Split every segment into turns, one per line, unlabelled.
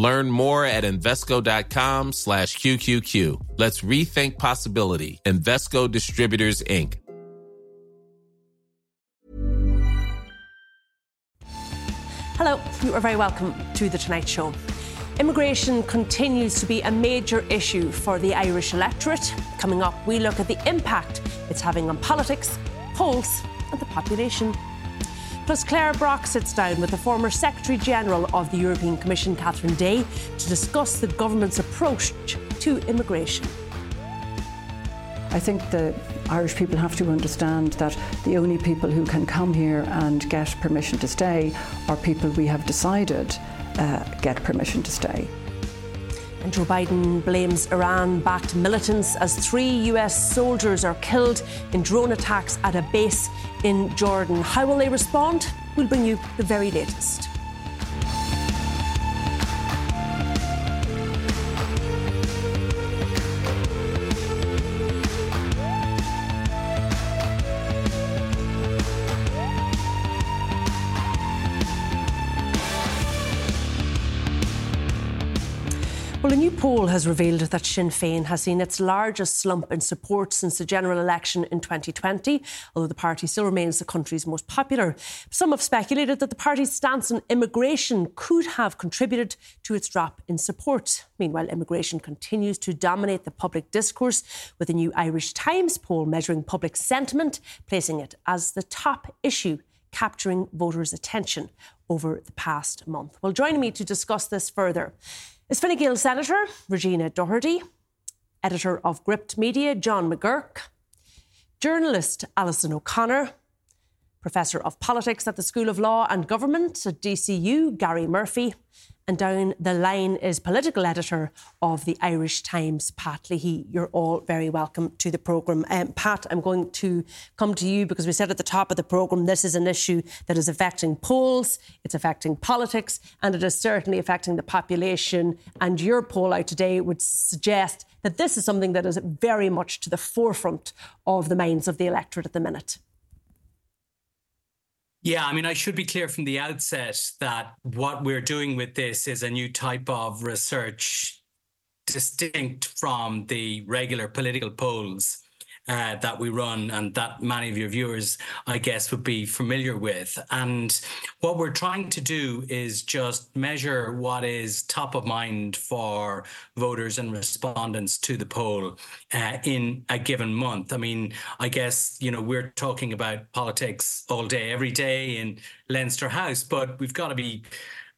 Learn more at Invesco.com slash QQQ. Let's rethink possibility. Invesco Distributors, Inc.
Hello, you are very welcome to The Tonight Show. Immigration continues to be a major issue for the Irish electorate. Coming up, we look at the impact it's having on politics, polls, and the population. Plus, Claire Brock sits down with the former Secretary General of the European Commission, Catherine Day, to discuss the government's approach to immigration.
I think the Irish people have to understand that the only people who can come here and get permission to stay are people we have decided uh, get permission to stay.
And Joe Biden blames Iran backed militants as three US soldiers are killed in drone attacks at a base in Jordan. How will they respond? We'll bring you the very latest. Poll has revealed that Sinn Féin has seen its largest slump in support since the general election in 2020, although the party still remains the country's most popular. Some have speculated that the party's stance on immigration could have contributed to its drop in support. Meanwhile, immigration continues to dominate the public discourse, with a new Irish Times poll measuring public sentiment, placing it as the top issue capturing voters' attention over the past month. Well, joining me to discuss this further is Fine Gael Senator Regina Doherty, editor of Gript Media John McGuirk, journalist Alison O'Connor, Professor of Politics at the School of Law and Government at DCU Gary Murphy, and down the line is political editor of the Irish Times, Pat Leahy. You're all very welcome to the programme. Um, Pat, I'm going to come to you because we said at the top of the programme this is an issue that is affecting polls, it's affecting politics, and it is certainly affecting the population. And your poll out today would suggest that this is something that is very much to the forefront of the minds of the electorate at the minute.
Yeah, I mean, I should be clear from the outset that what we're doing with this is a new type of research distinct from the regular political polls uh, that we run and that many of your viewers, I guess, would be familiar with. And what we're trying to do is just measure what is top of mind for voters and respondents to the poll uh, in a given month. I mean, I guess, you know, we're talking about politics all day, every day in Leinster House, but we've got to be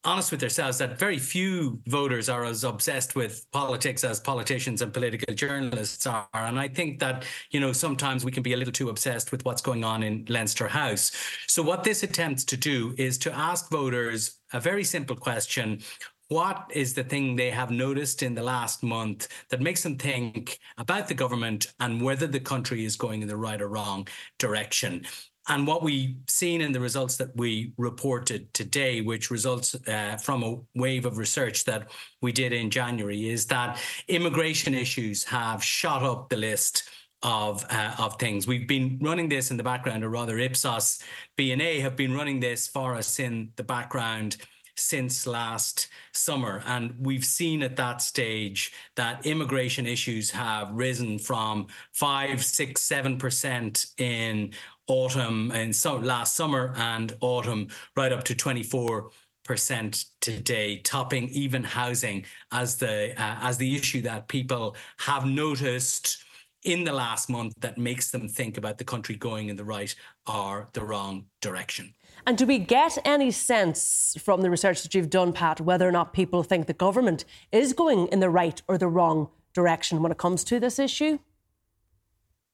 honest with ourselves that very few voters are as obsessed with politics as politicians and political journalists are. And I think that, you know, sometimes we can be a little too obsessed with what's going on in Leinster House. So what this attempts to do is to ask voters a very simple question. What is the thing they have noticed in the last month that makes them think about the government and whether the country is going in the right or wrong direction? And what we've seen in the results that we reported today, which results uh, from a wave of research that we did in January, is that immigration issues have shot up the list of uh, of things. We've been running this in the background, or rather, Ipsos B&A have been running this for us in the background since last summer. And we've seen at that stage that immigration issues have risen from five, six, seven percent in autumn and so last summer and autumn right up to 24 percent today topping even housing as the uh, as the issue that people have noticed in the last month that makes them think about the country going in the right or the wrong direction
and do we get any sense from the research that you've done, Pat, whether or not people think the government is going in the right or the wrong direction when it comes to this issue?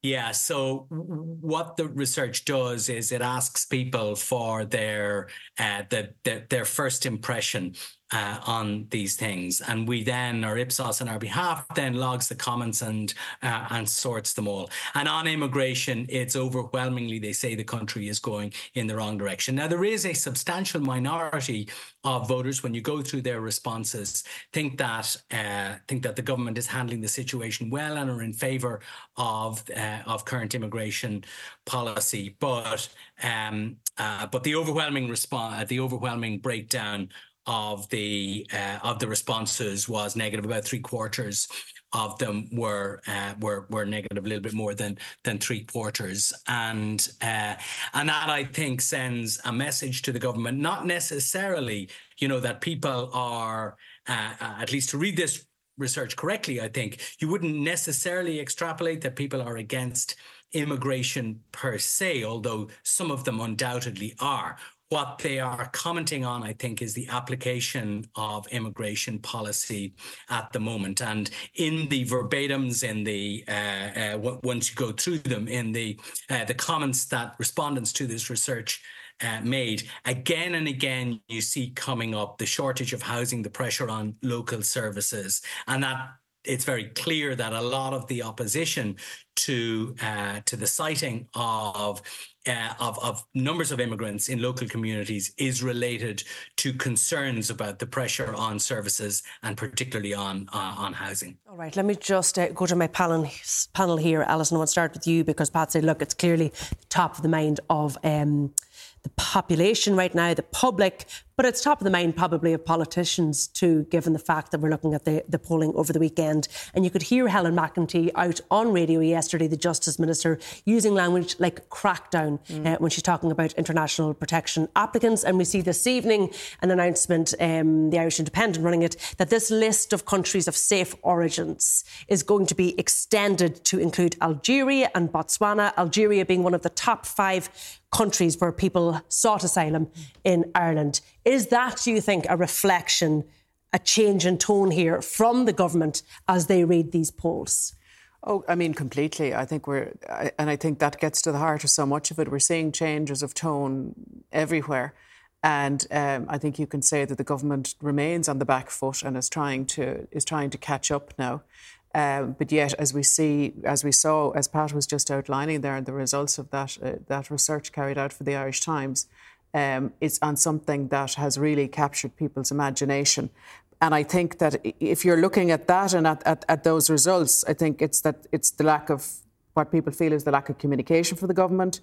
Yeah. So what the research does is it asks people for their uh, the, the, their first impression uh, on these things, and we then, or Ipsos on our behalf, then logs the comments and uh, and sorts them all. And on immigration, it's overwhelmingly they say the country is going in the wrong direction. Now there is a substantial minority of voters, when you go through their responses, think that uh, think that the government is handling the situation well and are in favour of uh, of current immigration policy. But um, uh, but the overwhelming response, the overwhelming breakdown of the uh, of the responses was negative. About three quarters of them were uh, were were negative, a little bit more than than three quarters, and uh, and that I think sends a message to the government, not necessarily, you know, that people are uh, uh at least to read this research correctly. I think you wouldn't necessarily extrapolate that people are against immigration per se, although some of them undoubtedly are. What they are commenting on, I think, is the application of immigration policy at the moment. And in the verbatims, in the uh, uh, once you go through them, in the uh, the comments that respondents to this research uh, made. Again and again, you see coming up the shortage of housing, the pressure on local services, and that it's very clear that a lot of the opposition to uh, to the siting of uh, of, of numbers of immigrants in local communities is related to concerns about the pressure on services and particularly on uh, on housing.
All right, let me just uh, go to my panel panel here, Alison. I want to start with you because Pat said, look, it's clearly top of the mind of. Um, the population right now, the public, but it's top of the mind probably of politicians too, given the fact that we're looking at the, the polling over the weekend. And you could hear Helen McEntee out on radio yesterday, the Justice Minister, using language like crackdown mm. uh, when she's talking about international protection applicants. And we see this evening an announcement, um, the Irish Independent running it, that this list of countries of safe origins is going to be extended to include Algeria and Botswana, Algeria being one of the top five countries where people sought asylum in Ireland. Is that, do you think, a reflection, a change in tone here from the government as they read these polls?
Oh, I mean, completely. I think we're, and I think that gets to the heart of so much of it. We're seeing changes of tone everywhere. And um, I think you can say that the government remains on the back foot and is trying to is trying to catch up now. Um, but yet, as we see, as we saw, as Pat was just outlining there, the results of that uh, that research carried out for the Irish Times, um, is on something that has really captured people's imagination. And I think that if you're looking at that and at, at, at those results, I think it's that it's the lack of what people feel is the lack of communication for the government.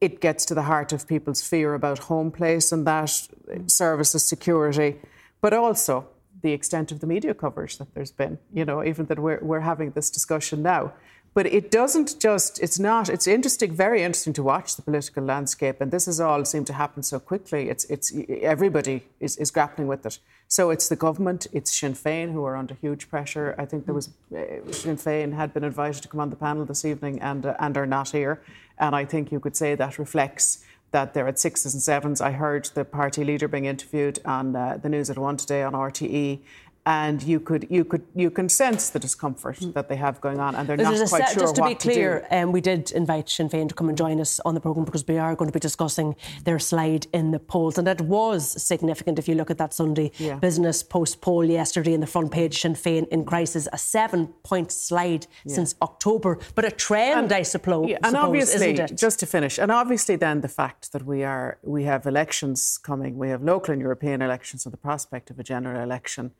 It gets to the heart of people's fear about home place and that services security, but also the extent of the media coverage that there's been, you know, even that we're, we're having this discussion now. But it doesn't just, it's not, it's interesting, very interesting to watch the political landscape. And this has all seemed to happen so quickly. It's, it's, everybody is, is grappling with it. So it's the government, it's Sinn Féin who are under huge pressure. I think there was, uh, Sinn Féin had been invited to come on the panel this evening and, uh, and are not here. And I think you could say that reflects that they're at sixes and sevens. I heard the party leader being interviewed on uh, the news at one today on RTE, and you could you could you can sense the discomfort mm. that they have going on, and they're There's not quite sure
Just to
be
clear, um, we did invite Sinn Féin to come and join us on the programme because we are going to be discussing their slide in the polls, and that was significant. If you look at that Sunday yeah. Business Post poll yesterday in the front page, Sinn Féin in crisis, a seven-point slide yeah. since October, but a trend, and, I suppose. Yeah,
and
suppose,
obviously, just to finish, and obviously, then the fact that we are we have elections coming, we have local and European elections, and the prospect of a general election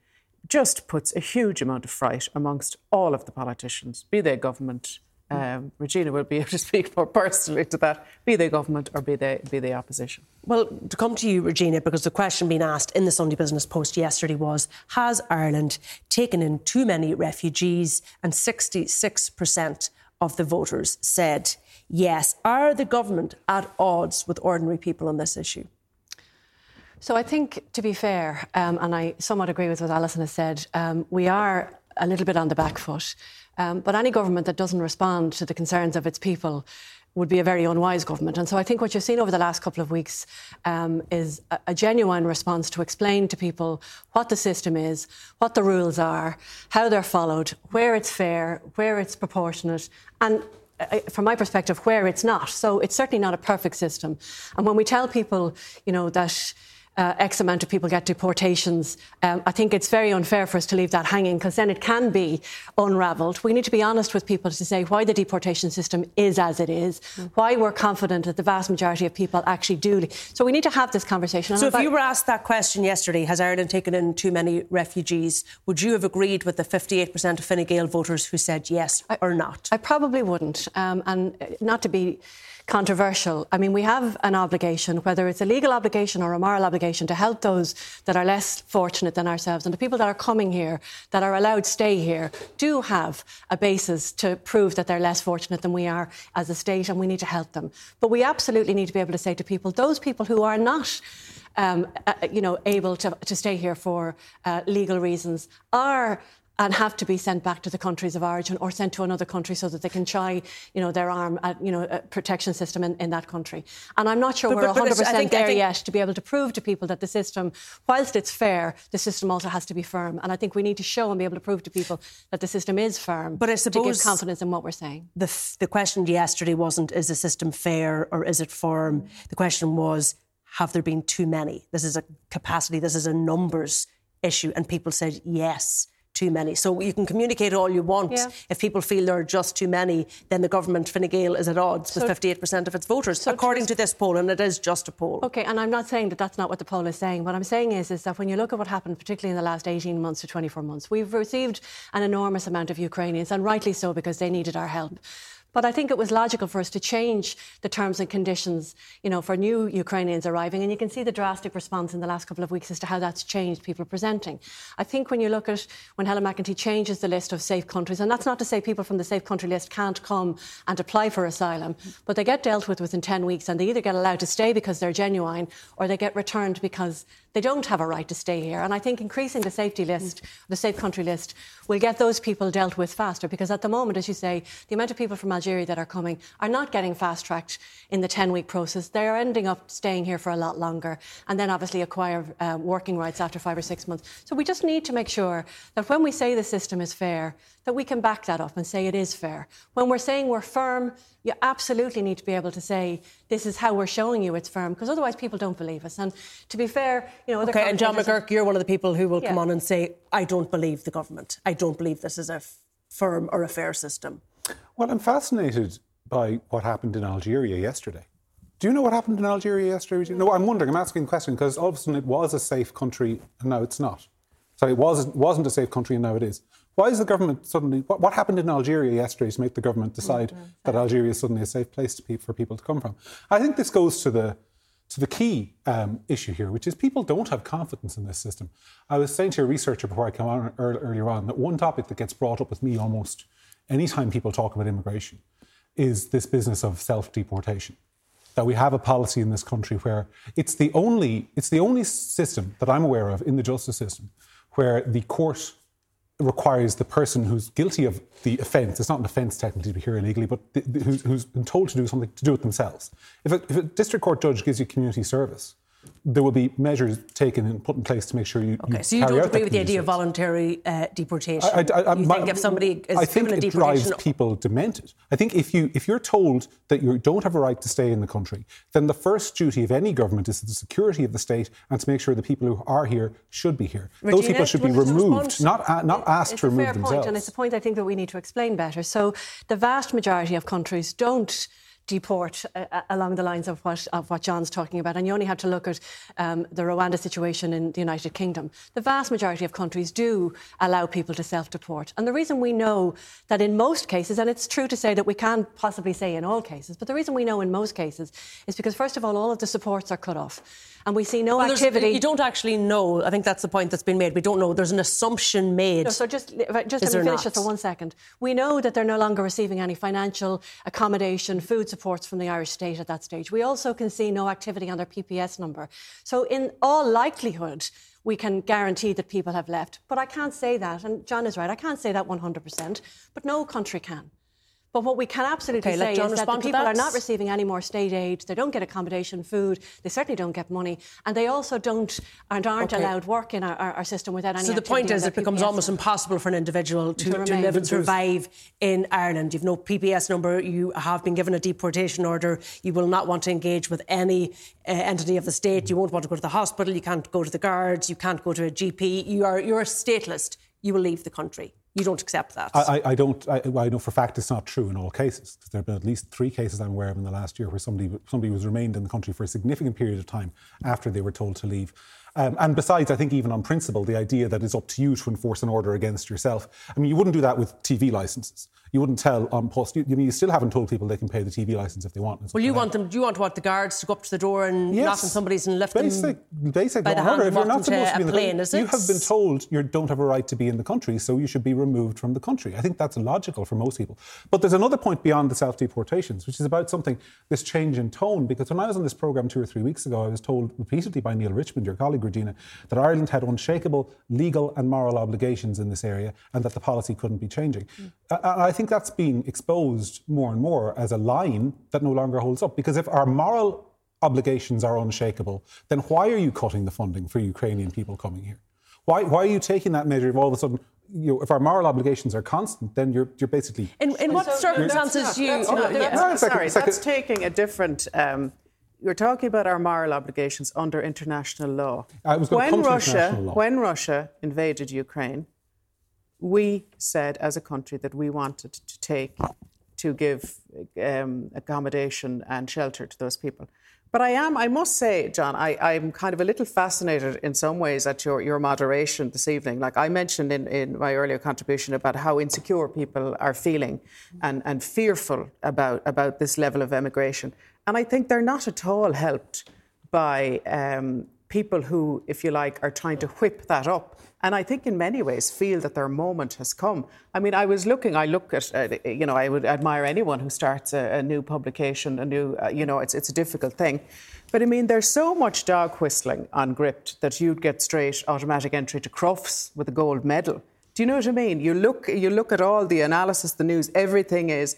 just puts a huge amount of fright amongst all of the politicians, be they government. Um, Regina will be able to speak more personally to that, be they government or be they be they opposition.
Well, to come to you, Regina, because the question being asked in the Sunday Business Post yesterday was: Has Ireland taken in too many refugees? And sixty-six percent of the voters said yes. Are the government at odds with ordinary people on this issue?
So I think, to be fair, um, and I somewhat agree with what Alison has said, um, we are a little bit on the back foot. Um, but any government that doesn't respond to the concerns of its people would be a very unwise government. And so I think what you've seen over the last couple of weeks um, is a, a, genuine response to explain to people what the system is, what the rules are, how they're followed, where it's fair, where it's proportionate, and uh, from my perspective, where it's not. So it's certainly not a perfect system. And when we tell people, you know, that
uh, X amount of people get deportations, um, I think it's very unfair for us to leave that hanging because then it can be unravelled. We need to be honest with people to say why the deportation system is as it is, mm. why we're confident that the vast majority of people actually do. So we need to have this conversation.
So if you were asked that question yesterday, has Ireland taken in too many refugees, would you have agreed with the 58% of Fine Gael voters who said yes
I,
or not?
I probably wouldn't. Um, and not to be controversial. I mean, we have an obligation, whether it's a legal obligation or a moral obligation, to help those that are less fortunate than ourselves. And the people that are coming here, that are allowed to stay here, do have a basis to prove that they're less fortunate than we are as a state, and we need to help them. But we absolutely need to be able to say to people, those people who are not um, uh, you know, able to, to stay here for uh, legal reasons are and have to be sent back to the countries of origin or sent to another country so that they can try, you know, their arm at, you know, a protection system in, in that country. And I'm not sure but, we're but, 100% think, there think... yet to be able to prove to people that the system, whilst it's fair, the system also has to be firm. And I think we need to show and be able to prove to people that the system is firm
but I suppose
to give confidence in what we're saying.
The, the question yesterday wasn't, is the system fair or is it firm? The question was, have there been too many? This is a capacity, this is a numbers issue. And people said yes too many. So you can communicate all you want. Yeah. If people feel there are just too many, then the government, Fine Gael, is at odds so, with 58% of its voters, so according to this poll, and it is just a poll.
Okay, and I'm not saying that that's not what the poll is saying. What I'm saying is, is that when you look at what happened, particularly in the last 18 months to 24 months, we've received an enormous amount of Ukrainians, and rightly so because they needed our help. But I think it was logical for us to change the terms and conditions, you know, for new Ukrainians arriving. And you can see the drastic response in the last couple of weeks as to how that's changed people presenting. I think when you look at when Helen McEntee changes the list of safe countries, and that's not to say people from the safe country list can't come and apply for asylum, but they get dealt with within 10 weeks and they either get allowed to stay because they're genuine or they get returned because they don't have a right to stay here. And I think increasing the safety list, the safe country list, will get those people dealt with faster because at the moment, as you say, the amount of people from Algeria that are coming are not getting fast tracked in the 10 week process. They are ending up staying here for a lot longer and then obviously acquire uh, working rights after five or six months. So we just need to make sure that when we say the system is fair, that we can back that up and say it is fair. When we're saying we're firm, you absolutely need to be able to say this is how we're showing you it's firm, because otherwise people don't believe us. And to be fair, you know,
okay. And John McGuirk, you're one of the people who will yeah. come on and say, "I don't believe the government. I don't believe this is a firm or a fair system."
Well, I'm fascinated by what happened in Algeria yesterday. Do you know what happened in Algeria yesterday? No, I'm wondering. I'm asking a question because all of a sudden it was a safe country and now it's not. So it was wasn't a safe country and now it is. Why is the government suddenly? What, what happened in Algeria yesterday to make the government decide mm-hmm. that Algeria is suddenly a safe place to pe- for people to come from? I think this goes to the to the key um, issue here, which is people don't have confidence in this system. I was saying to a researcher before I came on earlier on that one topic that gets brought up with me almost anytime people talk about immigration is this business of self deportation. That we have a policy in this country where it's the only it's the only system that I'm aware of in the justice system where the court requires the person who's guilty of the offence, it's not an offence technically to be here illegally, but the, the, who's, who's been told to do something to do it themselves. If a, if a district court judge gives you community service, there will be measures taken and put in place to make sure you.
Okay,
you
so you don't agree with the idea of voluntary uh, deportation.
I, I, I,
you
my,
think if somebody is
I think
it
drives people demented. I think if you if you're told that you don't have a right to stay in the country, then the first duty of any government is the security of the state and to make sure the people who are here should be here.
Regina,
Those people should be removed, not uh, not asked
it's
to remove
themselves.
Point,
and it's a point I think that we need to explain better. So the vast majority of countries don't deport uh, uh, along the lines of what, of what John's talking about. And you only have to look at um, the Rwanda situation in the United Kingdom. The vast majority of countries do allow people to self deport. And the reason we know that in most cases, and it's true to say that we can't possibly say in all cases, but the reason we know in most cases is because, first of all, all of the supports are cut off and we see no
well,
activity.
You don't actually know. I think that's the point that's been made. We don't know. There's an assumption made.
No, so just, just let me finish just for one second. We know that they're no longer receiving any financial accommodation, food supports from the Irish state at that stage. We also can see no activity on their PPS number. So, in all likelihood, we can guarantee that people have left. But I can't say that, and John is right, I can't say that 100%, but no country can. But what we can absolutely
Okay,
say is that the people
that.
are not receiving any more state aid. They don't get accommodation, food. They certainly don't get money, and they also don't and aren't
Okay.
allowed work in our, our, our system without any.
So the point is, it becomes
PPS
almost impossible for an individual to,
To
to, live and survive in Ireland. You've no PPS number. You have been given a deportation order. You will not want to engage with any uh, entity of the state. You won't want to go to the hospital. You can't go to the guards. You can't go to a GP. You are you're stateless. You will leave the country. You don't accept that.
I, I- don't. I, I know for fact it's not true in all cases. there have been at least three cases I'm aware of in the last year where somebody somebody was remained in the country for a significant period of time after they were told to leave. Um, and besides, I think even on principle, the idea that it's up to you to enforce an order against yourself. I mean, you wouldn't do that with TV licenses. You wouldn't tell on post. You, I mean, you still haven't told people they can pay the TV license if they want.
well, you want them. Do you want what the guards to go up to the door and
Yes.
knock on somebody's and lift
basic,
them?
basic
by the hand
order. If you're not supposed to be in the
plane,
country, you have been told you don't have a right to be in the country, so you should be removed from the country. I think that's logical for most people. But there's another point beyond the self deportations, which is about something this change in tone. Because when I was on this program two or three weeks ago, I was told repeatedly by Neale Richmond, your colleague Regina, that Ireland had unshakable legal and moral obligations in this area, and that the policy couldn't be changing.
Mm.
And I think that's being exposed more and more as a line that no longer holds up. Because if our moral obligations are unshakable, then why are you cutting the funding for Ukrainian people coming here? Why, why are you taking that measure if all of a sudden, you know, if our moral obligations are constant, then you're, you're basically.
In, in what circumstances you?
That's
no,
not-
yeah.
that's-
Hang on a
sorry, that's taking a different. Um, you're talking about our moral obligations under international law.
I was gonna
when
come to
Russia,
international law.
when Russia invaded Ukraine, we said as a country that we wanted to take to give um, accommodation and shelter to those people. But I am, I must say, John, I, I'm kind of a little fascinated in some ways at your, your moderation this evening. Like I mentioned in, in my earlier contribution about how insecure people are feeling and, and fearful about, about this level of emigration. And I think they're not at all helped by um, people who, if you like, are trying to whip that up. And I think in many ways feel that their moment has come. I mean, I was looking, I look at, uh, you know, I would admire anyone who starts a, a new publication, a new, uh, you know, it's, it's a difficult thing. But I mean, there's so much dog whistling on Gript that you'd get straight automatic entry to Crufts with a gold medal. Do you know what I mean? You look, you look at all the analysis, the news, everything is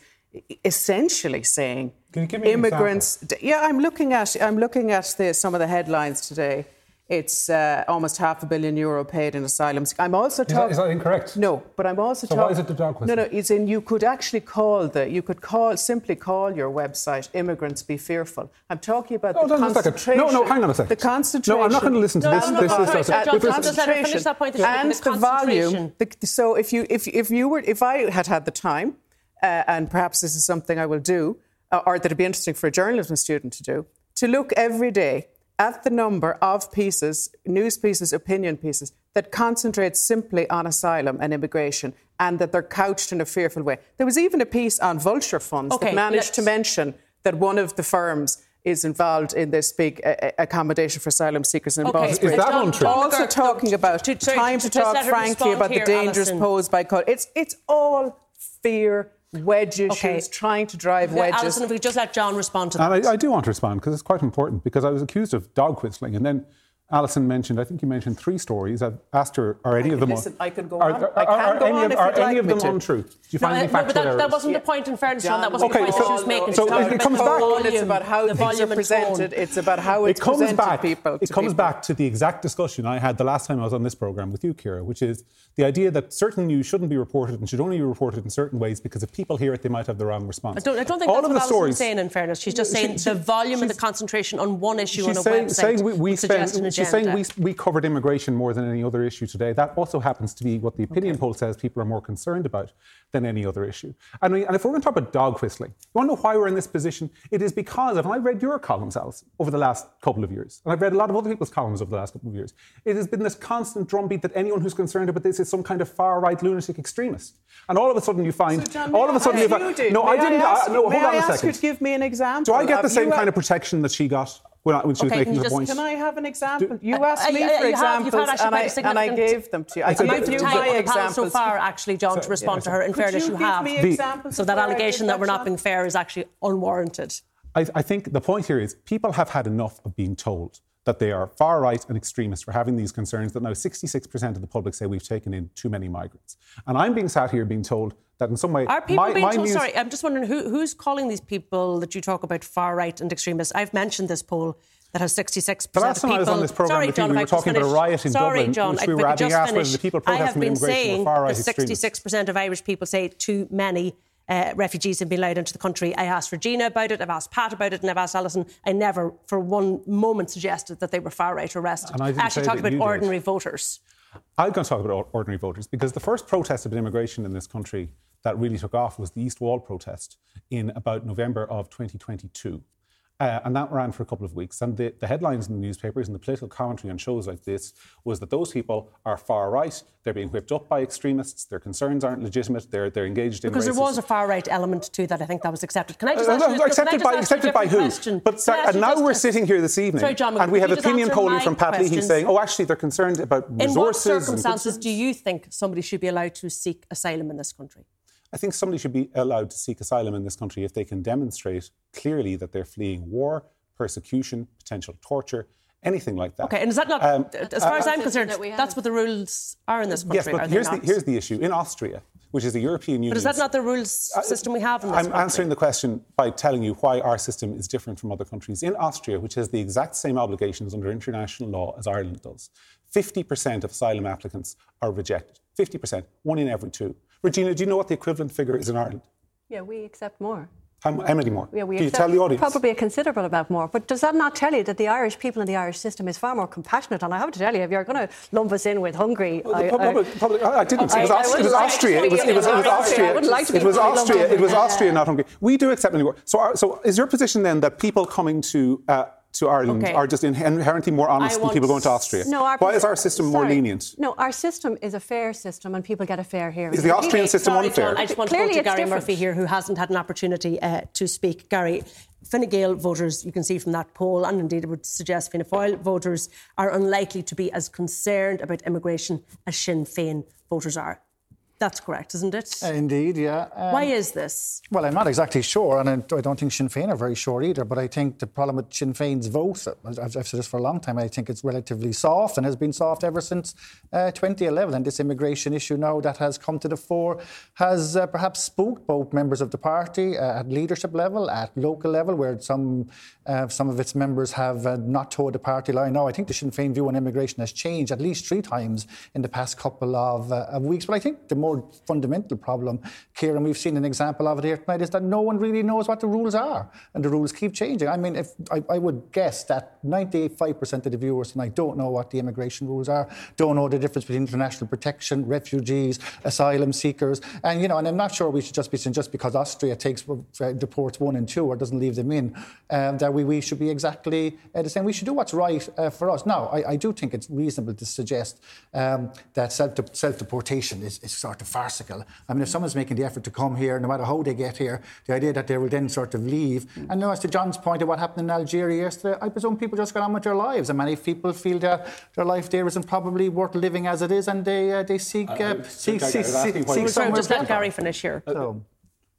essentially saying
Can you give me an
immigrants. Yeah, I'm looking at I'm looking at the, some of the headlines today. It's uh, almost half a billion euro paid in asylum. I'm also talking.
is that incorrect?
No, but I'm also
So
talking.
why is it the dog
No,
whistle?
no. It's in. You could actually call the. You could call simply call your website "Immigrants Be Fearful." I'm talking about
No,
the
no, no, a
concentration.
No, no, hang on a second.
The concentration.
No, I'm not going to listen to
No,
this.
no,
this,
no,
this,
sorry,
this,
sorry,
this-
John,
this-
John, just let her finish that point.
and
The
the volume.
concentration.
The, so if you if if you were if I had had the time, uh, and perhaps this is something I will do, uh, or that'd be interesting for a journalism student to do, to look every day at the number of pieces, news pieces, opinion pieces that concentrate simply on asylum and immigration, and that they're couched in a fearful way. There was even a piece on vulture funds
Okay,
that managed to
let's-
mention that one of the firms. Is involved in this big uh, uh, accommodation for asylum seekers in
Okay,
Boston.
Is that
John-
untrue?
Also talking about
to- sorry,
time to
just
talk frankly about
here,
the dangers
Alison.
posed by code. It's it's all fear, wedge issues,
Okay.
trying to drive
Yeah,
wedges.
Alison, if we just let John respond to that.
And I, I do want to respond because it's quite important because I was accused of dog whistling and then Alison mentioned, I think you mentioned three stories. I've asked her, are any of them
listen, I could go
are,
on.
Are,
I can
are
go
any
on
of,
if
are
you'd
any
like
of them
to.
untrue? Do you find
uh,
any
no,
factual
but that, that wasn't the point, in fairness, John. That wasn't
Okay,
the point
so-
that she was making.
so
She was
it-
talking
comes
about
back-
the
It's about how
the
things
volume
are
and
presented. It's about how it's
it comes
presented
back.
to people.
it comes
people.
back to the exact discussion I had the last time I was on this program with you, Ciara, which is the idea that certain news shouldn't be reported and should only be reported in certain ways because if people hear it, they might have the wrong response.
I don't, I don't think
All
that's
of
what
the
Alison
stories.
was saying, in fairness. She's just saying the volume and the concentration on one issue on a
saying,
website
saying we, we
would suggest
spend,
an
she's saying we, we covered immigration more than any other issue today. That also happens to be what the opinion poll says people are more concerned about than any other issue. And, we, and if we're going to talk about dog whistling, you want to know why we're in this position? It is because of, and I've read your columns, Alice, over the last couple of years, and I've read a lot of other people's columns over the last couple of years. It has been this constant drumbeat that anyone who's concerned about this is some kind of far right lunatic extremist. And all of a sudden you find,
So, John,
all of a sudden
I
you find,
do?
no,
May
I didn't,
ask- uh,
I, no,
may
hold on
I
a
ask
second.
you to give me an example.
Do I get the same
you-
kind of protection that she got when, I- when she was
Okay,
making
can
the
just-
point?
Can I have an example? Uh, you
uh,
asked me
I-
for
you have-
examples, and, I,
quite
and I gave them to you. I
It's a
gave
bit-
You've
you
time
my
on the panel so far, actually, John, to respond to her. In
Could
fairness,
you
you have.
me
The-
So that allegation that we're not being fair is actually unwarranted.
I, I think the point here is people have had enough of being told that they are far right and extremist for having these concerns that now 66% of the public say we've taken in too many migrants. And I'm being sat here being told that in some way.
Are people my, being my told? News... Sorry, I'm just wondering who, who's calling these people that you talk about far right and extremists. I've mentioned this poll that has 66%
the last
time
I was on this programme
Sorry, John,
we were talking about a riot in
Sorry,
Dublin,
John,
which we
I,
were being asked
whether
the people protesting immigration were far right 66%
of Irish people say too many uh, refugees have been allowed into the country. I asked Regina about it, I've asked Pat about it, and I've asked Alison. I never, for one moment, suggested that they were far right arrested.
And I,
I actually talked about ordinary
did.
voters.
I'm going to talk about ordinary voters because the first protest about immigration in this country that really took off was the East Wall protest in about November of 2022. Uh, and that ran for a couple of weeks. And the, the, headlines in the newspapers and the political commentary on shows like this was that those people are far right. They're being whipped up by extremists. Their concerns aren't legitimate. They're, they're engaged in
because
racist...
there was a far right element to that. I think that was accepted. Can I just uh,
you, accepted by accepted by who?
Question?
But sorry, and now we're sitting here this evening,
sorry, John,
and we have opinion polling from Pat Leahy saying, "Oh, actually, they're concerned about resources."
In what circumstances do you think somebody should be allowed to seek asylum in this country?
I think somebody should be allowed to seek asylum in this country if they can demonstrate clearly that they're fleeing war, persecution, potential torture, anything like that.
Okay, and is that not, um, as far uh, as I'm concerned, that that's what the rules are in this country?
Yes, but here's the, here's the issue. In Austria, which is a European Union.
But is that not the rules uh, system we have in this
I'm
country?
answering the question by telling you why our system is different from other countries. In Austria, which has the exact same obligations under international law as Ireland does, 50% of asylum applicants are rejected. 50%, one in every two. Regina, do you know what the equivalent figure is in Ireland?
Yeah, we accept more.
How, how many more?
Yeah, we
Can you tell the audience?
Probably a considerable amount more. But does that not tell you that the Irish people in the Irish system is far more compassionate? And I have to tell you, if you're going to lump us in with Hungary,
well, I, probably, I, I, didn't. I, it was, Austria. It was Austria. It was, it was, it was Austria. It was Austria. It was Austria, not Hungary. We do accept anymore. So, so is your position then that people coming to uh, to Ireland okay. are just inherently more honest than people going to Austria.
No, our,
Why is our system
sorry,
more lenient?
No, our system is a fair system and people get a fair hearing.
Is the Austrian system
sorry,
unfair?
John, I just want Clearly to go to Gary different. Murphy here, who hasn't had an opportunity uh, to speak. Gary, Fine Gael voters, you can see from that poll, and indeed it would suggest Fianna Fáil voters are unlikely to be as concerned about immigration as Sinn Féin voters are. That's correct, isn't it?
Uh, indeed, yeah.
Um, Why is this?
Well, I'm not exactly sure, and I don't think Sinn Féin are very sure either. But I think the problem with Sinn Féin's vote, I've, I've said this for a long time, I think it's relatively soft and has been soft ever since uh, 2011. And this immigration issue now that has come to the fore has uh, perhaps spooked both members of the party uh, at leadership level, at local level, where some uh, some of its members have uh, not toed the party line. Now, I think the Sinn Féin view on immigration has changed at least three times in the past couple of, of weeks. But I think the more more fundamental problem, Kieran, we've seen an example of it here tonight, is that no one really knows what the rules are, and the rules keep changing. I mean, if I, I would guess that 95% of the viewers tonight don't know what the immigration rules are, don't know the difference between international protection, refugees, asylum seekers, and you know, and I'm not sure we should just be saying just because Austria takes uh, deports one and two or doesn't leave them in, um, that we, we should be exactly uh, the same. We should do what's right uh, for us. Now, I, I, do think it's reasonable to suggest um, that self deportation is, is sort of farcical. I mean, if someone's making the effort to come here, no matter how they get here, the idea that they will then sort of leave. Mm. And now, as to John's point of what happened in Algeria yesterday, I presume people just got on with their lives, and many people feel that their life there isn't probably worth living as it is, and they uh, they seek uh, seek, seek, seek, seek somewhere
Just let Gary finish here. Uh,
so.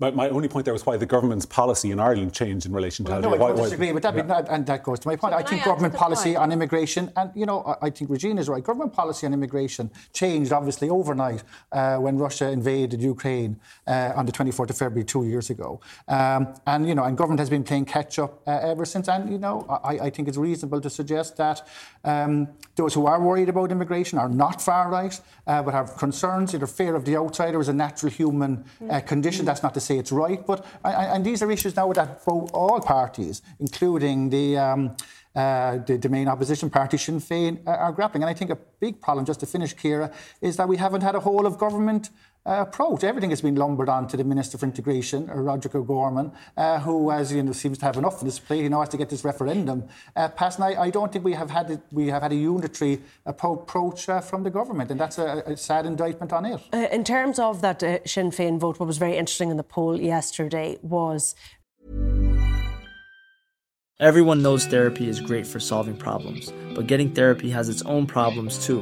My, my, only point there was why the government's policy in Ireland changed in relation to
well, No, I don't disagree with that, yeah. and that goes to my point. So I think I government policy point? on immigration, and you know, I, I think Regina is right. Government policy on immigration changed obviously overnight uh, when Russia invaded Ukraine uh, on the 24th of February two years ago, um, and you know, and government has been playing catch up uh, ever since. And you know, I, I, think it's reasonable to suggest that um, those who are worried about immigration are not far right, uh, but have concerns. Either fear of the outsider is a natural human uh, condition. That's not to say it's right, but and these are issues now that for all parties, including the. Um, uh, the, the, main opposition party, Sinn Féin, uh, are grappling. And I think a big problem, just to finish, Ciara, is that we haven't had a whole of government uh, approach. Everything has been lumbered on to the Minister for Integration, uh, Roderick O'Gorman, uh, who, as you know, seems to have enough on his plate. He now has to get this referendum uh, passed. And I, I, don't think we have had it, we have had a unitary approach uh, from the government, and that's a, a sad indictment on it.
Uh, in terms of that Sinn Féin vote, what was very interesting in the poll yesterday was.
Everyone knows therapy is great for solving problems, but getting therapy has its own problems too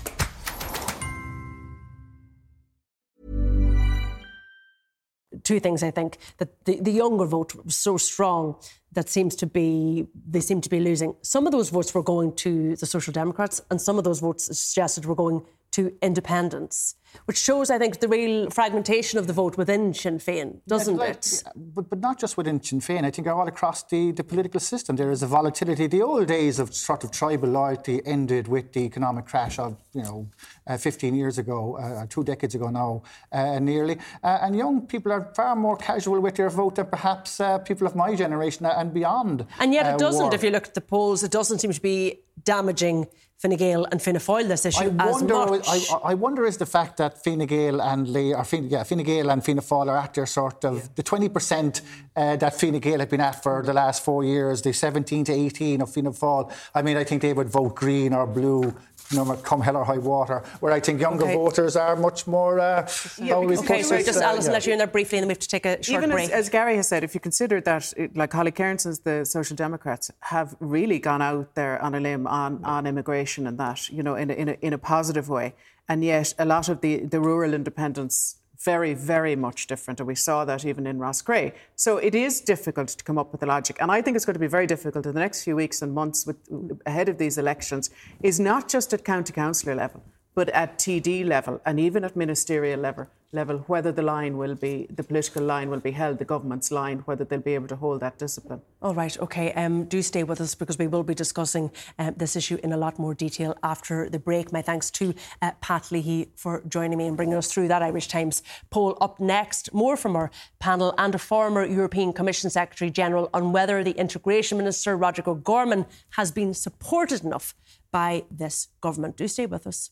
Two things I think that the, the younger vote was so strong that seems to be they seem to be losing. Some of those votes were going to the Social Democrats, and some of those votes suggested were going to independents, which shows, I think, the real fragmentation of the vote within Sinn Féin, doesn't
yeah,
it?
But, but not just within Sinn Féin. I think all across the, the political system there is a volatility. The old days of sort of tribal loyalty ended with the economic crash of, you know, uh, 15 years ago, uh, two decades ago now, uh, nearly. Uh, and young people are far more casual with their vote than perhaps uh, people of my generation and beyond.
And yet it
uh,
doesn't,
were.
if you look at the polls, it doesn't seem to be damaging Fine Gael and Fianna Fáil this issue
I
as
wonder,
much.
I, I wonder is the fact that Fine Gael and Lee, or Fine, yeah, Fine Gael and Fianna Fáil are at their sort of yeah. the 20% uh, that Fine Gael have been at for the last four years, the 17 to 18 of Fianna Fáil. I mean, I think they would vote green or blue no matter come hell or high water. Where I think younger
Okay.
voters are much more. Uh,
Yeah, because
okay, so just
uh,
Alison
yeah.
let you in there briefly and then we have to take a short
Even
break.
as, as Gary has said, if you consider that, it, like Holly Cairns's, the Social Democrats have really gone out there on a limb on, on immigration and that, you know, in a, in, a, in a positive way. And yet, a lot of the, the rural independents very, very much different. And we saw that even in Roscrea. So it is difficult to come up with the logic. And I think it's going to be very difficult in the next few weeks and months with, ahead of these elections, is not just at county councillor level, but at TD level and even at ministerial level, level whether the line will be, the political line will be held, the government's line, whether they'll be able to hold that discipline.
All right, okay. Um, do stay with us because we will be discussing uh, this issue in a lot more detail after the break. My thanks to uh, Pat Leahy for joining me and bringing us through that Irish Times poll. Up next, more from our panel and a former European Commission Secretary General on whether the Integration Minister, Roger O'Gorman, has been supported enough by this government. Do stay with us.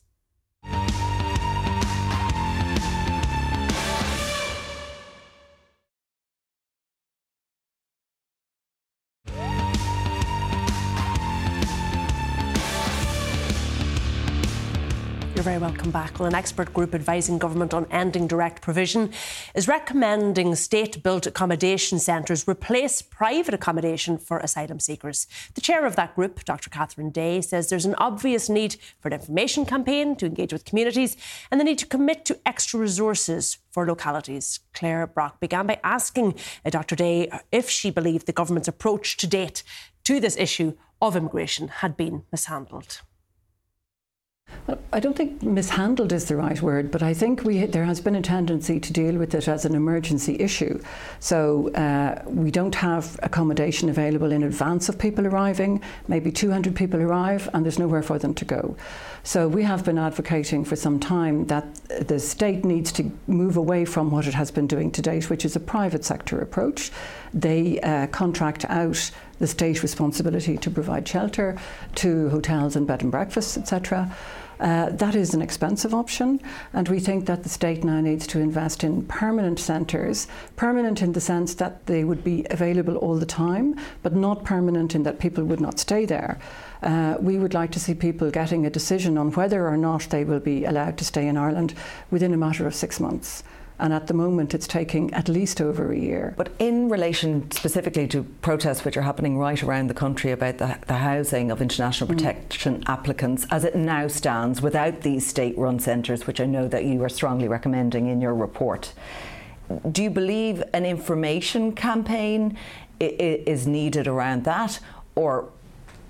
You're welcome back. Well, an expert group advising government on ending direct provision is recommending state built accommodation centres replace private accommodation for asylum seekers. The chair of that group, Dr. Catherine Day, says there's an obvious need for an information campaign to engage with communities and the need to commit to extra resources for localities. Claire Brock began by asking uh, Dr. Day if she believed the government's approach to date to this issue of immigration had been mishandled.
I don't think mishandled is the right word, but I think we, there has been a tendency to deal with it as an emergency issue. So uh, we don't have accommodation available in advance of people arriving. Maybe 200 people arrive and there's nowhere for them to go. So we have been advocating for some time that the state needs to move away from what it has been doing to date, which is a private sector approach. They uh, contract out the state responsibility to provide shelter to hotels and bed and breakfasts, etc. Uh, that is an expensive option, and we think that the state now needs to invest in permanent centres. Permanent in the sense that they would be available all the time, but not permanent in that people would not stay there. Uh, we would like to see people getting a decision on whether or not they will be allowed to stay in Ireland within a matter of six months. And at the moment, it's taking at least over a year.
But in relation specifically to protests which are happening right around the country about the, the housing of international mm. protection applicants, as it now stands, without these state run centres, which I know that you are strongly recommending in your report, do you believe an information campaign i- i- is needed around that? Or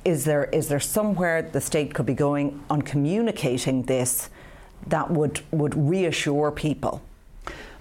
is there, is there somewhere the state could be going on communicating this that would, would reassure people?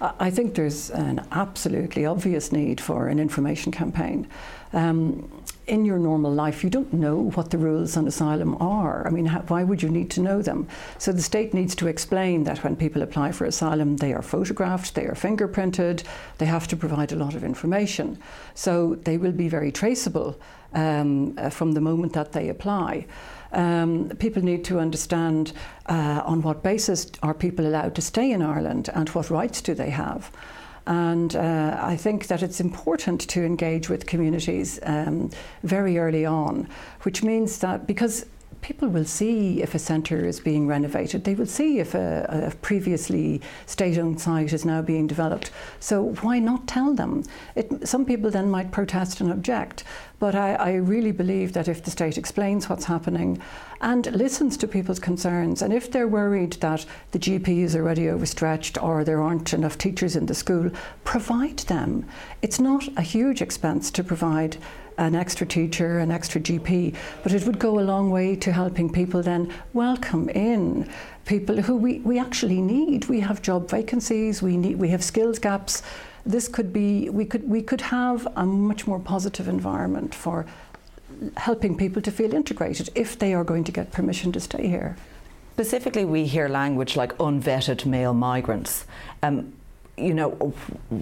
I think there's an absolutely obvious need for an information campaign. Um, in your normal life, you don't know what the rules on asylum are. I mean, how, why would you need to know them? So the state needs to explain that when people apply for asylum, they are photographed, they are fingerprinted, they have to provide a lot of information. So they will be very traceable um, uh, from the moment that they apply. Um, people need to understand uh, on what basis are people allowed to stay in Ireland and what rights do they have. And uh, I think that it's important to engage with communities um, very early on, which means that because people will see if a centre is being renovated. They will see if a, a previously state-owned site is now being developed. So why not tell them? It, some people then might protest and object, but I, I really believe that if the state explains what's happening and listens to people's concerns, and if they're worried that the GP is already overstretched or there aren't enough teachers in the school, provide them. It's not a huge expense to provide an extra teacher, an extra GP, but it would go a long way to helping people then welcome in people who we, we actually need. We have job vacancies, we need we have skills gaps. This could be we could we could have a much more positive environment for helping people to feel integrated if they are going to get permission to stay here.
Specifically, we hear language like unvetted male migrants. Um, you know,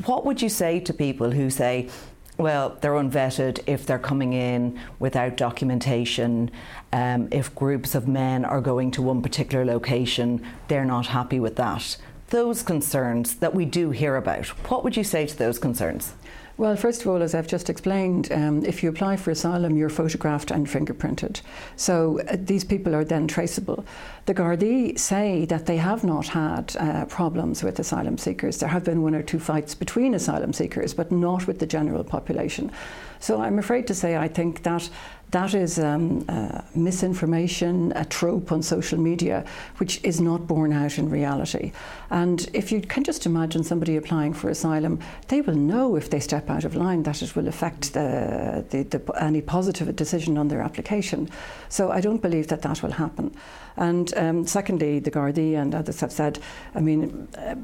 what would you say to people who say, well, they're unvetted if they're coming in without documentation. Um, if groups of men are going to one particular location, they're not happy with that. Those concerns that we do hear about, what would you say to those concerns?
Well, first of all, as I've just explained, um, if you apply for asylum, you're photographed and fingerprinted. So uh, these people are then traceable. The Gardaí say that they have not had uh, problems with asylum seekers. There have been one or two fights between asylum seekers, but not with the general population. So I'm afraid to say I think that that is um, uh, misinformation, a trope on social media, which is not borne out in reality. And if you can just imagine somebody applying for asylum, they will know if they step out of line that it will affect the, the, the, any positive decision on their application. So I don't believe that that will happen. And um, secondly, the Gardaí and others have said, I mean, uh,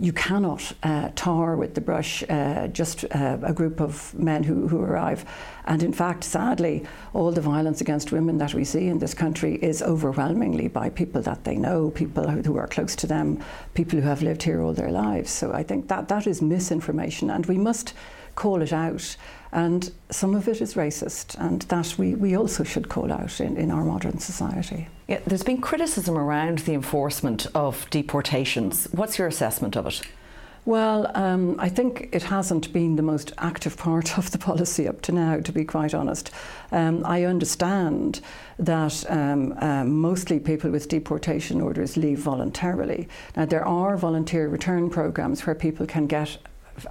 you cannot uh, tar with the brush uh, just uh, a group of men who, who arrive. And in fact, sadly, all the violence against women that we see in this country is overwhelmingly by people that they know, people who are close to them, people who have lived here all their lives. So I think that that is misinformation, and we must call it out. And some of it is racist, and that we, we also should call out in, in our modern society.
Yeah, there's been criticism around the enforcement of deportations. What's your assessment of it?
Well, um, I think it hasn't been the most active part of the policy up to now, to be quite honest. Um, I understand that um, uh, mostly people with deportation orders leave voluntarily. Now, there are volunteer return programs where people can get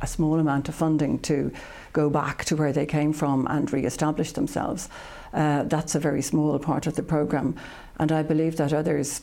a small amount of funding to go back to where they came from and re establish themselves. Uh, that's a very small part of the programme. And I believe that others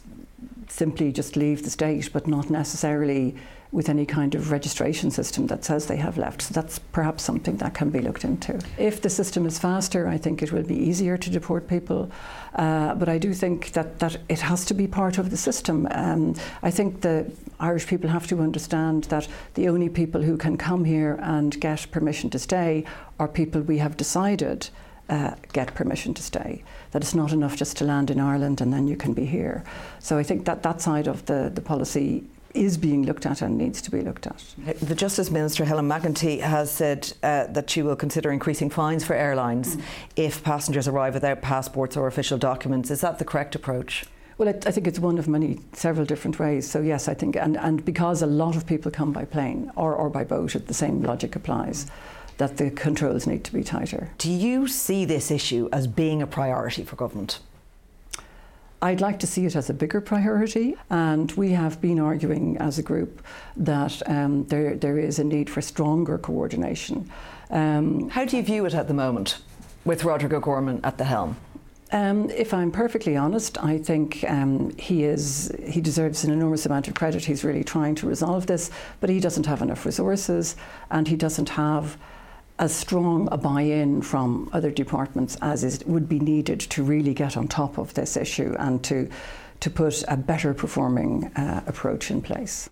simply just leave the state, but not necessarily with any kind of registration system that says they have left. So that's perhaps something that can be looked into. If the system is faster, I think it will be easier to deport people. Uh, but I do think that, that it has to be part of the system. Um, I think the Irish people have to understand that the only people who can come here and get permission to stay are people we have decided uh, get permission to stay. That it's not enough just to land in Ireland and then you can be here. So I think that that side of the, the policy is being looked at and needs to be looked at.
The Justice Minister, Helen McEntee, has said uh, that she will consider increasing fines for airlines mm. if passengers arrive without passports or official documents. Is that the correct approach?
Well, it, I think it's one of many, several different ways. So, yes, I think, and, and because a lot of people come by plane or, or by boat, the same logic applies. That the controls need to be tighter.
Do you see this issue as being a priority for government?
I'd like to see it as a bigger priority, and we have been arguing as a group that um, there, there is a need for stronger coordination.
Um, How do you view it at the moment, with Roderic O'Gorman at the helm?
Um, if I'm perfectly honest, I think um, he is he deserves an enormous amount of credit. He's really trying to resolve this, but he doesn't have enough resources, and he doesn't have as strong a buy-in from other departments as is, would be needed to really get on top of this issue and to to put a better performing uh, approach in place.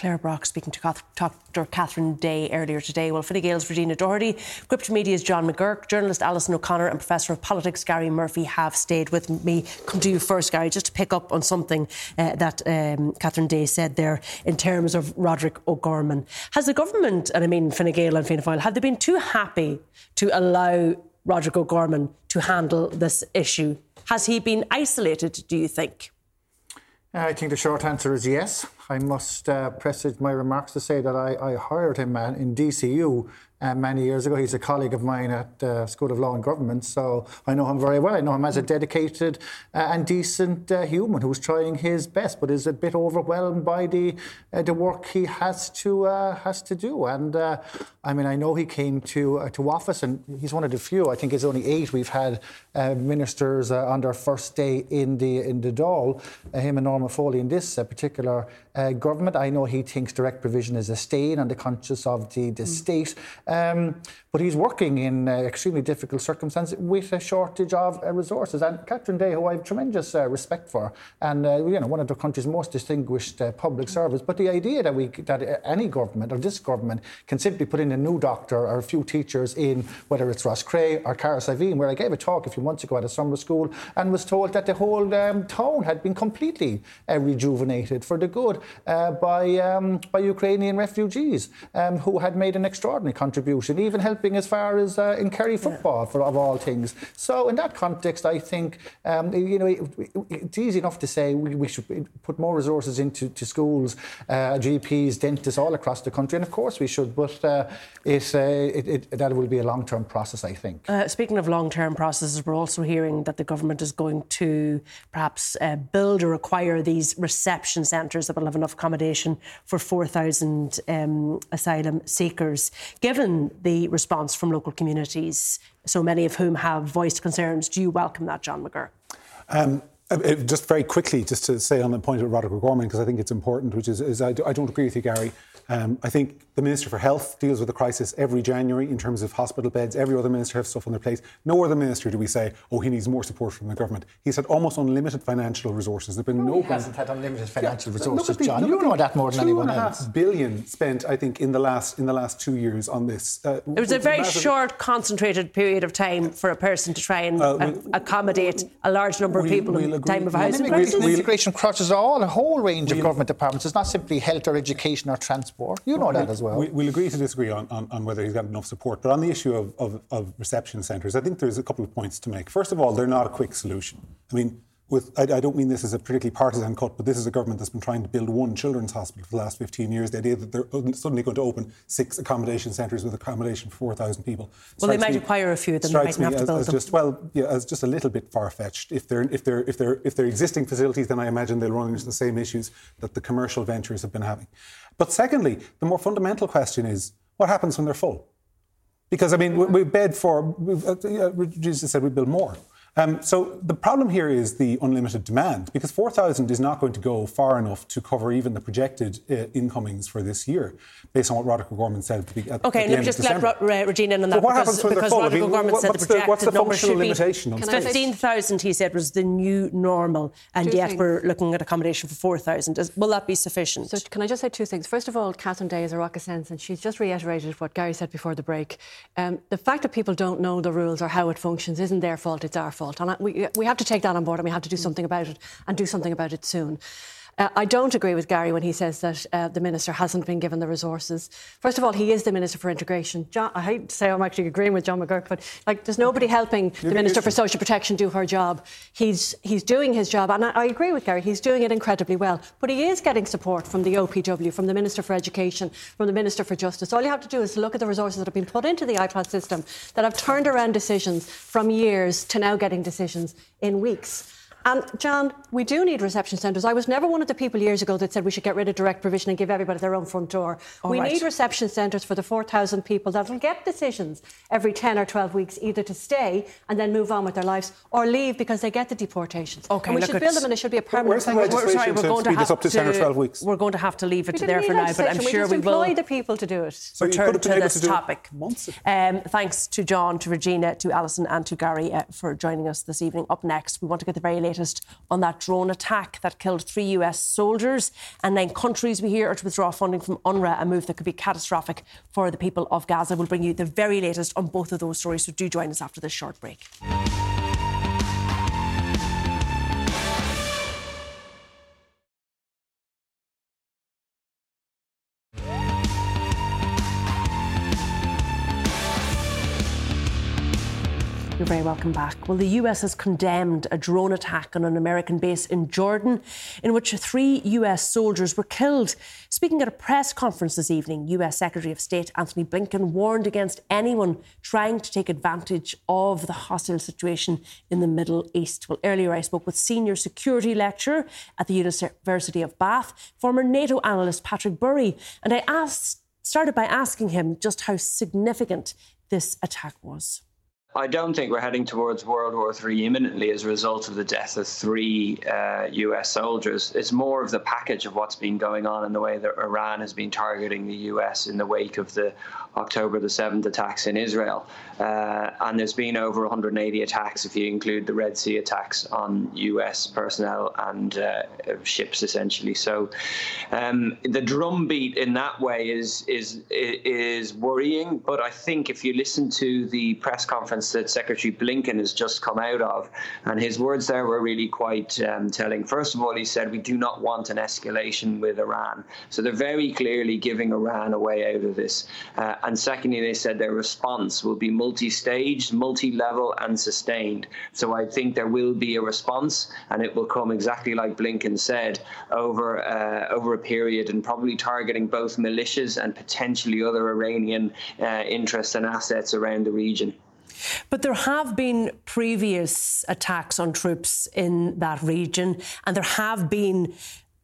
Claire Brock speaking to Dr. Catherine Day earlier today. Well, Fine Gael's Regina Doherty, Gript Media's John McGuirk, journalist Alison O'Connor, and Professor of Politics Gary Murphy have stayed with me. Come to you first, Gary, just to pick up on something uh, that um, Catherine Day said there in terms of Roderic O'Gorman. Has the government, and I mean Fine Gael and Fianna Fáil, have they been too happy to allow Roderic O'Gorman to handle this issue? Has he been isolated, do you think?
I think the short answer is yes. I must uh, presage my remarks to say that I, I hired him uh, in DCU uh, many years ago. He's a colleague of mine at the uh, School of Law and Government, so I know him very well. I know him as a dedicated uh, and decent uh, human who's trying his best, but is a bit overwhelmed by the uh, the work he has to uh, has to do. And I mean, I know he came to to office, and he's one of the few. I think it's only eight we've had ministers on their first day in the in the Dáil. him and Norma Foley in this particular government. I know he thinks direct provision is a stain on the conscience of the, the mm. state. Um, but he's working in uh, extremely difficult circumstances with a shortage of uh, resources. And Catherine Day, who I have tremendous uh, respect for, and uh, you know one of the country's most distinguished uh, public servants. But the idea that we that uh, any government or this government can simply put in a new doctor or a few teachers in whether it's Roscrea or Cahersiveen, where I gave a talk a few months ago at a summer school and was told that the whole um, town had been completely rejuvenated for the good by um, by Ukrainian refugees um, who had made an extraordinary contribution, even helping as far as uh, in Kerry football, yeah. for of all things. So in that context, I think um, you know it, it's easy enough to say we, we should put more resources into to schools, uh, GPs, dentists all across the country, and of course we should. But uh, it, uh, it, it, that will be a long-term process, I think.
Uh, speaking of long-term processes, we're also hearing that the government is going to perhaps uh, build or acquire these reception centres that will have enough accommodation for 4,000 um, asylum seekers. Given the response from local communities, so many of whom have voiced concerns. Do you welcome that, John McGuirk? Um,
uh, just very quickly, just to say on the point of Roderic O'Gorman, because I think it's important, which is, is I, I, don't agree with you, Gary. Um, I think the Minister for Health deals with the crisis every January in terms of hospital beds. Every other minister has stuff on their plate. No other minister do we say, oh, he needs more support from the government. He's had almost unlimited financial resources. There's been
no.
no
he hasn't had unlimited financial yeah, resources, the, John. You know that more than anyone else. Two and a half
billion spent, I think, in the last in the last two years on this.
Uh, it was a very massive... short, concentrated period of time for a person to try and uh, we'll, accommodate a large number of people we'll, we'll in time of housing
crisis. Immigration crosses all a whole range of government departments. It's not simply health or education or transport. You know that as as well.
We, will agree to disagree on, on, on, whether he's got enough support. But on the issue of, of, of reception centres, I think there's a couple of points to make. First of all, they're not a quick solution. I mean, with, I, I, don't mean this as a particularly partisan cut, but this is a government that's been trying to build one children's hospital for the last 15 years. The idea that they're suddenly going to open six accommodation centres with accommodation for 4,000 people.
Well, they might acquire a few of them. Strikes
me
as,
as just well, yeah, as just a little bit far fetched. If they're if they're if they're if they're existing facilities, then I imagine they'll run into the same issues that the commercial ventures have been having. But secondly, the more fundamental question is what happens when they're full? Because I mean, we, we bed for. Uh, Jesus said we build more. Um, so the problem here is the unlimited demand, because 4,000 is not going to go far enough to cover even the projected uh, incomings for this year, based on what Roderic O'Gorman said at the, at,
okay,
at the
let me just let Ro- Regina in on that.
So what because, happens when
because
they're full?
Roderic I mean, said
what's
the projected
the, what's the functional limitation
be 15,000, he said, was the new normal, and
two
yet
things.
we're looking at accommodation for 4,000. Will that be sufficient?
So can I just say two things? First of all, Catherine Day is a rock of sense, and she's just reiterated what Gary said before the break. Um, the fact that people don't know the rules or how it functions isn't their fault, it's our fault. And we, we have to take that on board and we have to do something about it and do something about it soon. Uh, I don't agree with Gary when he says that uh, the minister hasn't been given the resources. First of all, he is the minister for integration. John, I hate to say I'm actually agreeing with John McGuirk, but like, there's nobody helping the minister for social protection do her job. He's he's doing his job, and I, I, agree with Gary. He's doing it incredibly well. But he is getting support from the OPW, from the minister for education, from the minister for justice. All you have to do is look at the resources that have been put into the IPOD system that have turned around decisions from years to now getting decisions in weeks. And John, we do need reception centres. I was never one of the people years ago that said we should get rid of direct provision and give everybody their own front door. All we right. need reception centres for the 4,000 people that will get decisions every 10 or 12 weeks, either to stay and then move on with their lives or leave because they get the deportations.
Okay,
and we should build them and it should be a permanent
thing. We're, sorry, we're going to have up to, 10 or 12 weeks.
We're going to have to leave it to there for now, but I'm sure
we,
we will.
employ the people to do it.
So
return to this topic.
Um,
thanks to John, to Regina, to Alison, and to Gary uh, for joining us this evening. Up next, we want to get the very latest latest on that drone attack that killed three US soldiers and nine countries we hear are to withdraw funding from UNRWA, a move that could be catastrophic for the people of Gaza. We'll bring you the very latest on both of those stories, so do join us after this short break. You're very welcome back. Well, the US has condemned a drone attack on an American base in Jordan in which three US soldiers were killed. Speaking at a press conference this evening, US Secretary of State Antony Blinken warned against anyone trying to take advantage of the hostile situation in the Middle East. Well, earlier I spoke with senior security lecturer at the University of Bath, former NATO analyst Patrick Bury, and I asked, started by asking him just how significant this attack was.
I don't think we're heading towards World War III imminently as a result of the death of three uh, US soldiers. It's more of the package of what's been going on and the way that Iran has been targeting the US in the wake of the October the 7th attacks in Israel. Uh, and there's been over 180 attacks, if you include the Red Sea attacks on US personnel and uh, ships, essentially. So um, the drumbeat in that way is, is, is worrying. But I think if you listen to the press conference that Secretary Blinken has just come out of, and his words there were really quite um, telling. First of all, he said, We do not want an escalation with Iran. So they're very clearly giving Iran a way out of this. Uh, and secondly, they said their response will be multi-staged, multi-level, and sustained. So I think there will be a response, and it will come exactly like Blinken said over uh, over a period, and probably targeting both militias and potentially other Iranian uh, interests and assets around the region.
But there have been previous attacks on troops in that region, and there have been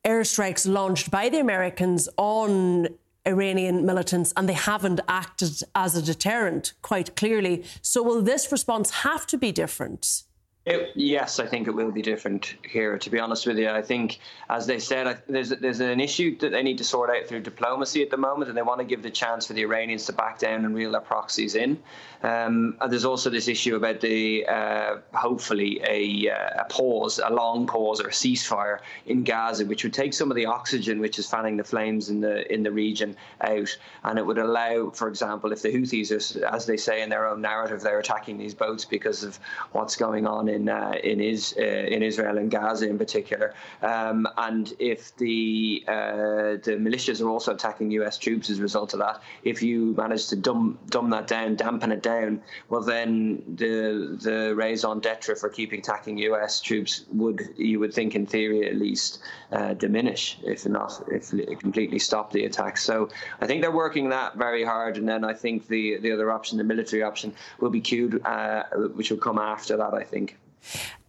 airstrikes launched by the Americans on Iranian militants and they haven't acted as a deterrent quite clearly. So, will this response have to be different?
It, yes, I think it will be different here. To be honest with you, I think, as they said, there's there's an issue that they need to sort out through diplomacy at the moment, and they want to give the chance for the Iranians to back down and reel their proxies in. Um, and there's also this issue about the uh, hopefully a, uh, a, pause, a long pause or a ceasefire in Gaza, which would take some of the oxygen which is fanning the flames in the in the region out, and it would allow, for example, if the Houthis are, as they say in their own narrative, they're attacking these boats because of what's going on in uh, in is uh, in Israel and Gaza in particular. Um, and if the uh, the militias are also attacking U.S. troops as a result of that, if you manage to dumb dumb that down, dampen it down, well then the the raison d'être for keeping attacking U.S. troops would you would think in theory at least uh, diminish, if not if completely stop the attacks. So I think they're working that very hard, and then I think the the other option, the military option, will be queued, uh, which will come after that. I think.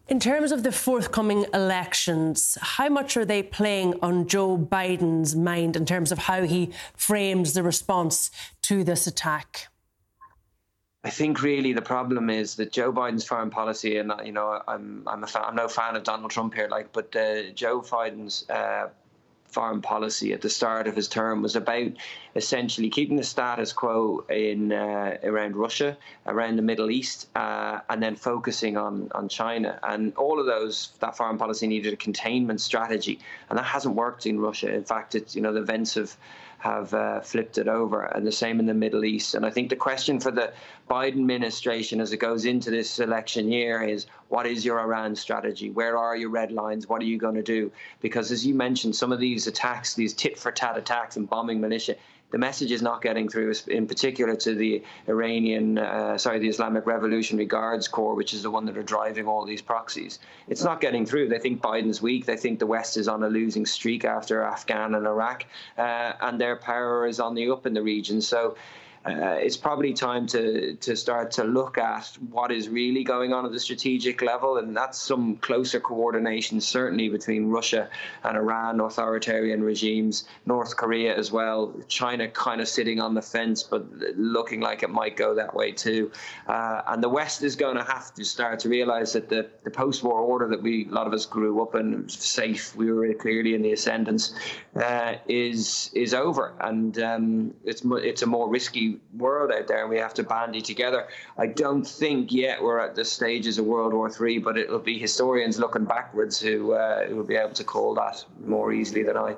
In terms of the forthcoming elections, how much are they playing on Joe Biden's mind in terms of how he frames the response to this attack?
I think really the problem is that Joe Biden's foreign policy, and you know, I'm I'm fan, I'm no fan of Donald Trump here, like, but uh, Joe Biden's uh, foreign policy at the start of his term was about essentially keeping the status quo in uh, around Russia, around the Middle East, uh, and then focusing on on China. And all of those that foreign policy needed a containment strategy, and that hasn't worked in Russia. In fact, it's you know the events of have uh, flipped it over, and the same in the Middle East. And I think the question for the Biden administration as it goes into this election year is what is your Iran strategy? Where are your red lines? What are you going to do? Because as you mentioned, some of these attacks, these tit for tat attacks and bombing militia, the message is not getting through, in particular to the Iranian, uh, sorry, the Islamic Revolutionary Guards Corps, which is the one that are driving all these proxies. It's not getting through. They think Biden's weak. They think the West is on a losing streak after Afghan and Iraq, uh, and their power is on the up in the region. So uh, it's probably time to to start to look at what is really going on at the strategic level, and that's some closer coordination, certainly between Russia and Iran, authoritarian regimes, North Korea as well, China kind of sitting on the fence, but looking like it might go that way too. Uh, and the West is going to have to start to realize that the, the post-war order that we a lot of us grew up in, safe, we were clearly in the ascendance, uh, is is over, and um, it's it's a more risky world out there, and we have to bandy together. I don't think yet we're at the stages of World War Three, but it'll be historians looking backwards who, uh, who will be able to call that more easily than I.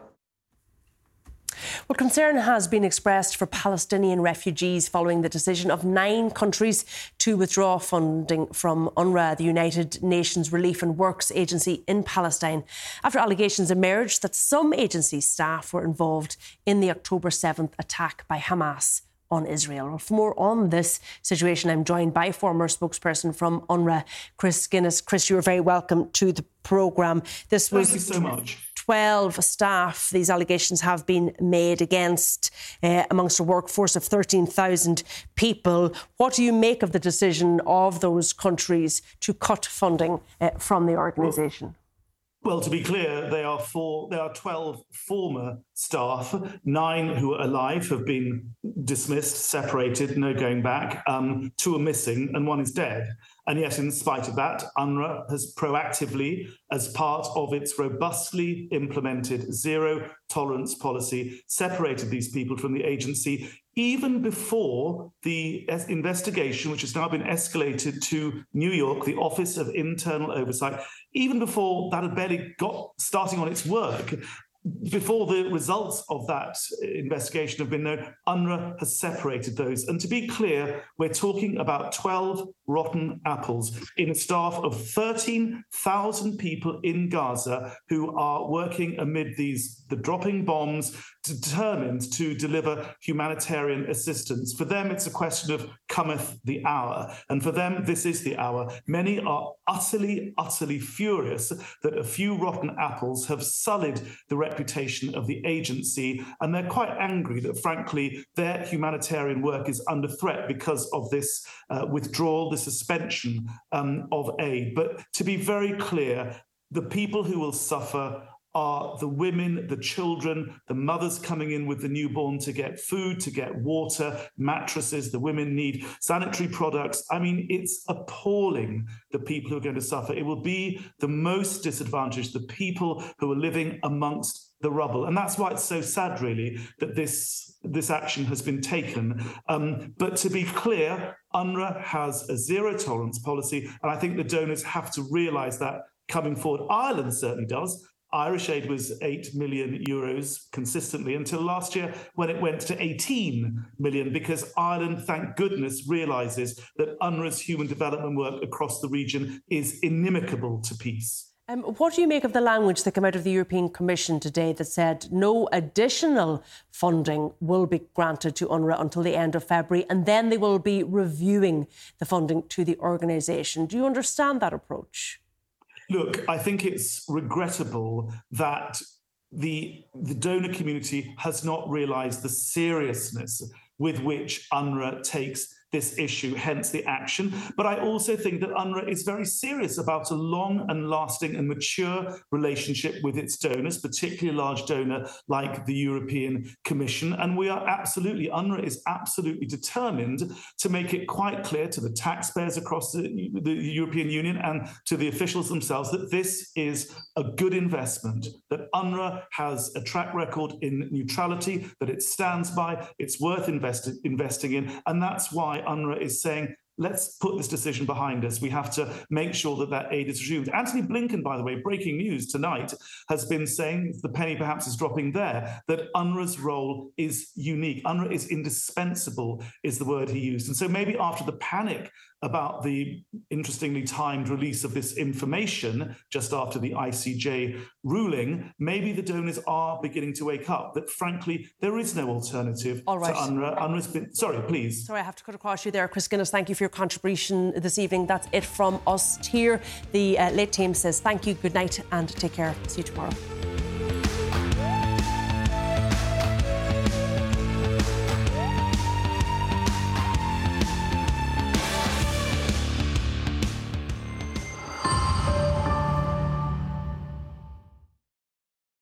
Well, concern has been expressed for Palestinian refugees following the decision of nine countries to withdraw funding from UNRWA, the United Nations Relief and Works Agency in Palestine, after allegations emerged that some agency staff were involved in the October 7th attack by Hamas on Israel. For more on this situation, I'm joined by former spokesperson from UNRWA, Chris Gunness. Chris, you're very welcome to the programme.
This was Thank you so much.
12 staff these allegations have been made against uh, amongst a workforce of 13,000 people. What do you make of the decision of those countries to cut funding uh, from the organisation?
Well, to be clear, they are four. There are twelve former staff. Nine who are alive have been dismissed, separated, no going back. Um, two are missing, and one is dead. And yet, in spite of that, UNRWA has proactively, as part of its robustly implemented zero tolerance policy, separated these people from the agency, even before the investigation, which has now been escalated to New York, the Office of Internal Oversight, even before that had barely got starting on its work before the results of that investigation have been known, UNRWA has separated those. And to be clear, we're talking about 12 rotten apples in a staff of 13,000 people in Gaza who are working amid these the dropping bombs, determined to deliver humanitarian assistance. For them, it's a question of cometh the hour. And for them, this is the hour. Many are utterly, utterly furious that a few rotten apples have sullied the reputation of the agency. And they're quite angry that, frankly, their humanitarian work is under threat because of this uh, withdrawal, the suspension um, of aid. But to be very clear, the people who will suffer are the women, the children, the mothers coming in with the newborn to get food, to get water, mattresses. The women need sanitary products. I mean, it's appalling the people who are going to suffer. It will be the most disadvantaged, the people who are living amongst the rubble. And that's why it's so sad, really, that this, this action has been taken. Um, but to be clear, UNRWA has a zero tolerance policy. And I think the donors have to realize that coming forward. Ireland certainly does. Irish aid was 8 million euros consistently until last year when it went to 18 million because Ireland, thank goodness, realizes that UNRWA's human development work across the region is inimical to peace.
Um, what do you make of the language that came out of the European Commission today that said no additional funding will be granted to UNRWA until the end of February and then they will be reviewing the funding to the organisation? Do you understand that approach?
Look, I think it's regrettable that the the donor community has not realized the seriousness with which UNRWA takes this issue, hence the action. But I also think that UNRWA is very serious about a long and lasting and mature relationship with its donors, particularly a large donor like the European Commission. And we are absolutely, UNRWA is absolutely determined to make it quite clear to the taxpayers across the, the European Union and to the officials themselves that this is a good investment, that UNRWA has a track record in neutrality, that it stands by, it's worth invested, investing in. And that's why why UNRWA is saying, let's put this decision behind us. We have to make sure that that aid is resumed. Antony Blinken, by the way, breaking news tonight, has been saying, the penny perhaps is dropping there, that UNRWA's role is unique. UNRWA is indispensable, is the word he used. And so maybe after the panic about the interestingly timed release of this information just after the ICJ ruling, maybe the donors are beginning to wake up that frankly there is no alternative All right. to UNRWA. UNRWA's been sorry, please.
Sorry, I have to cut across you there, Chris Gunness. Thank you for your contribution this evening. That's it from us here. The uh, late team says thank you, good night, and take care. See you tomorrow.